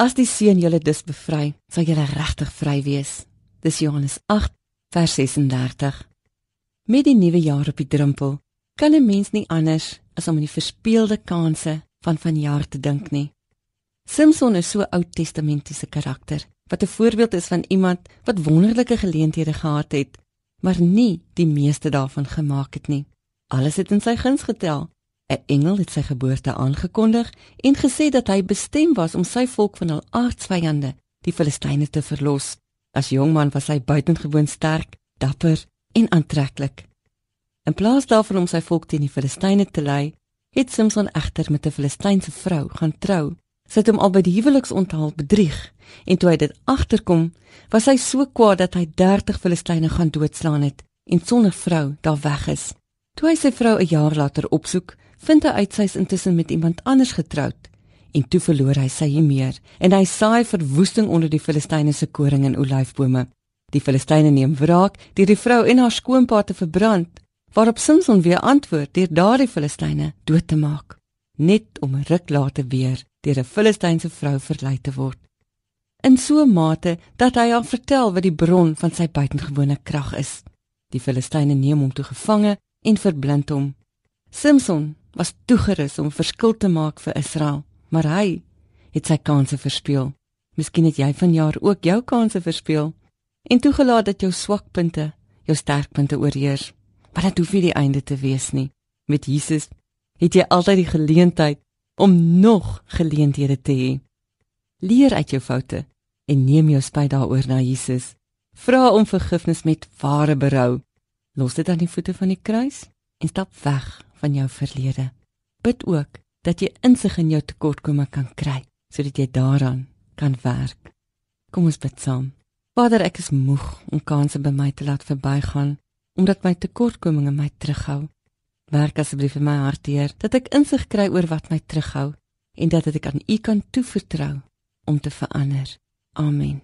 As die Seun julle dus bevry, sal julle regtig vry wees. Dis Johannes 8 vers 36. Met die nuwe jaar op die drempel, kan 'n mens nie anders as om aan die verspeelde kansse van vanjaar te dink nie. Samson is so Ou Testamentiese karakter wat 'n voorbeeld is van iemand wat wonderlike geleenthede gehad het, maar nie die meeste daarvan gemaak het nie. Alles het in sy guns getel. 'n Engel het sy geboorte aangekondig en gesê dat hy bestem was om sy volk van hul aardsvyande, die Filistyne te verlos. As jong man was hy buitengewoon sterk, dapper en aantreklik. In plaas daarvan om sy volk teen die Filistyne te lei, het Samson egter met 'n Filistynse vrou gaan trou. Sy het hom al by die huweliksonthaal bedrieg en toe hy dit agterkom, was hy so kwaad dat hy 30 Filistyne gaan doodslaan het en sonder vrou daar weg is. Toe hy sy vrou 'n jaar later opsoek, vind hy uit sy is intussen met iemand anders getroud en toe verloor hy sy meer en hy saai verwoesting onder die Filistyne se koring en olyfbome. Die Filistyne neem wraak deur die vrou en haar skoonpa te verbrand, waarop Samson weer antwoord deur daardie Filistyne dood te maak, net om ruk later weer deur 'n Filistynse vrou verlei te word. In so 'n mate dat hy haar vertel wat die bron van sy buitengewone krag is. Die Filistyne neem hom toe gevange en verblind hom. Samson was toegerus om verskil te maak vir Israel, maar hy het sy kanse verspeel. Miskien het jy vanjaar ook jou kanse verspeel en toegelaat dat jou swakpunte jou sterkpunte oorheers. Maar dit hoef nie die einde te wees nie. Met Jesus het jy altyd die geleentheid om nog geleenthede te hê. Leer uit jou foute en neem jou spyt daaroor na Jesus. Vra om vergifnis met ware berou. Los dit aan die voete van die kruis en stap weg van jou verlede. Bid ook dat jy insig in jou tekortkominge kan kry sodat jy daaraan kan werk. Kom ons bid saam. Vader, ek is moeg om kansse by my te laat verbygaan omdat my tekortkominge my terughou. Werk asseblief in my hart, Heer, dat ek insig kry oor wat my terughou en dat ek aan U kan toevertrou om te verander. Amen.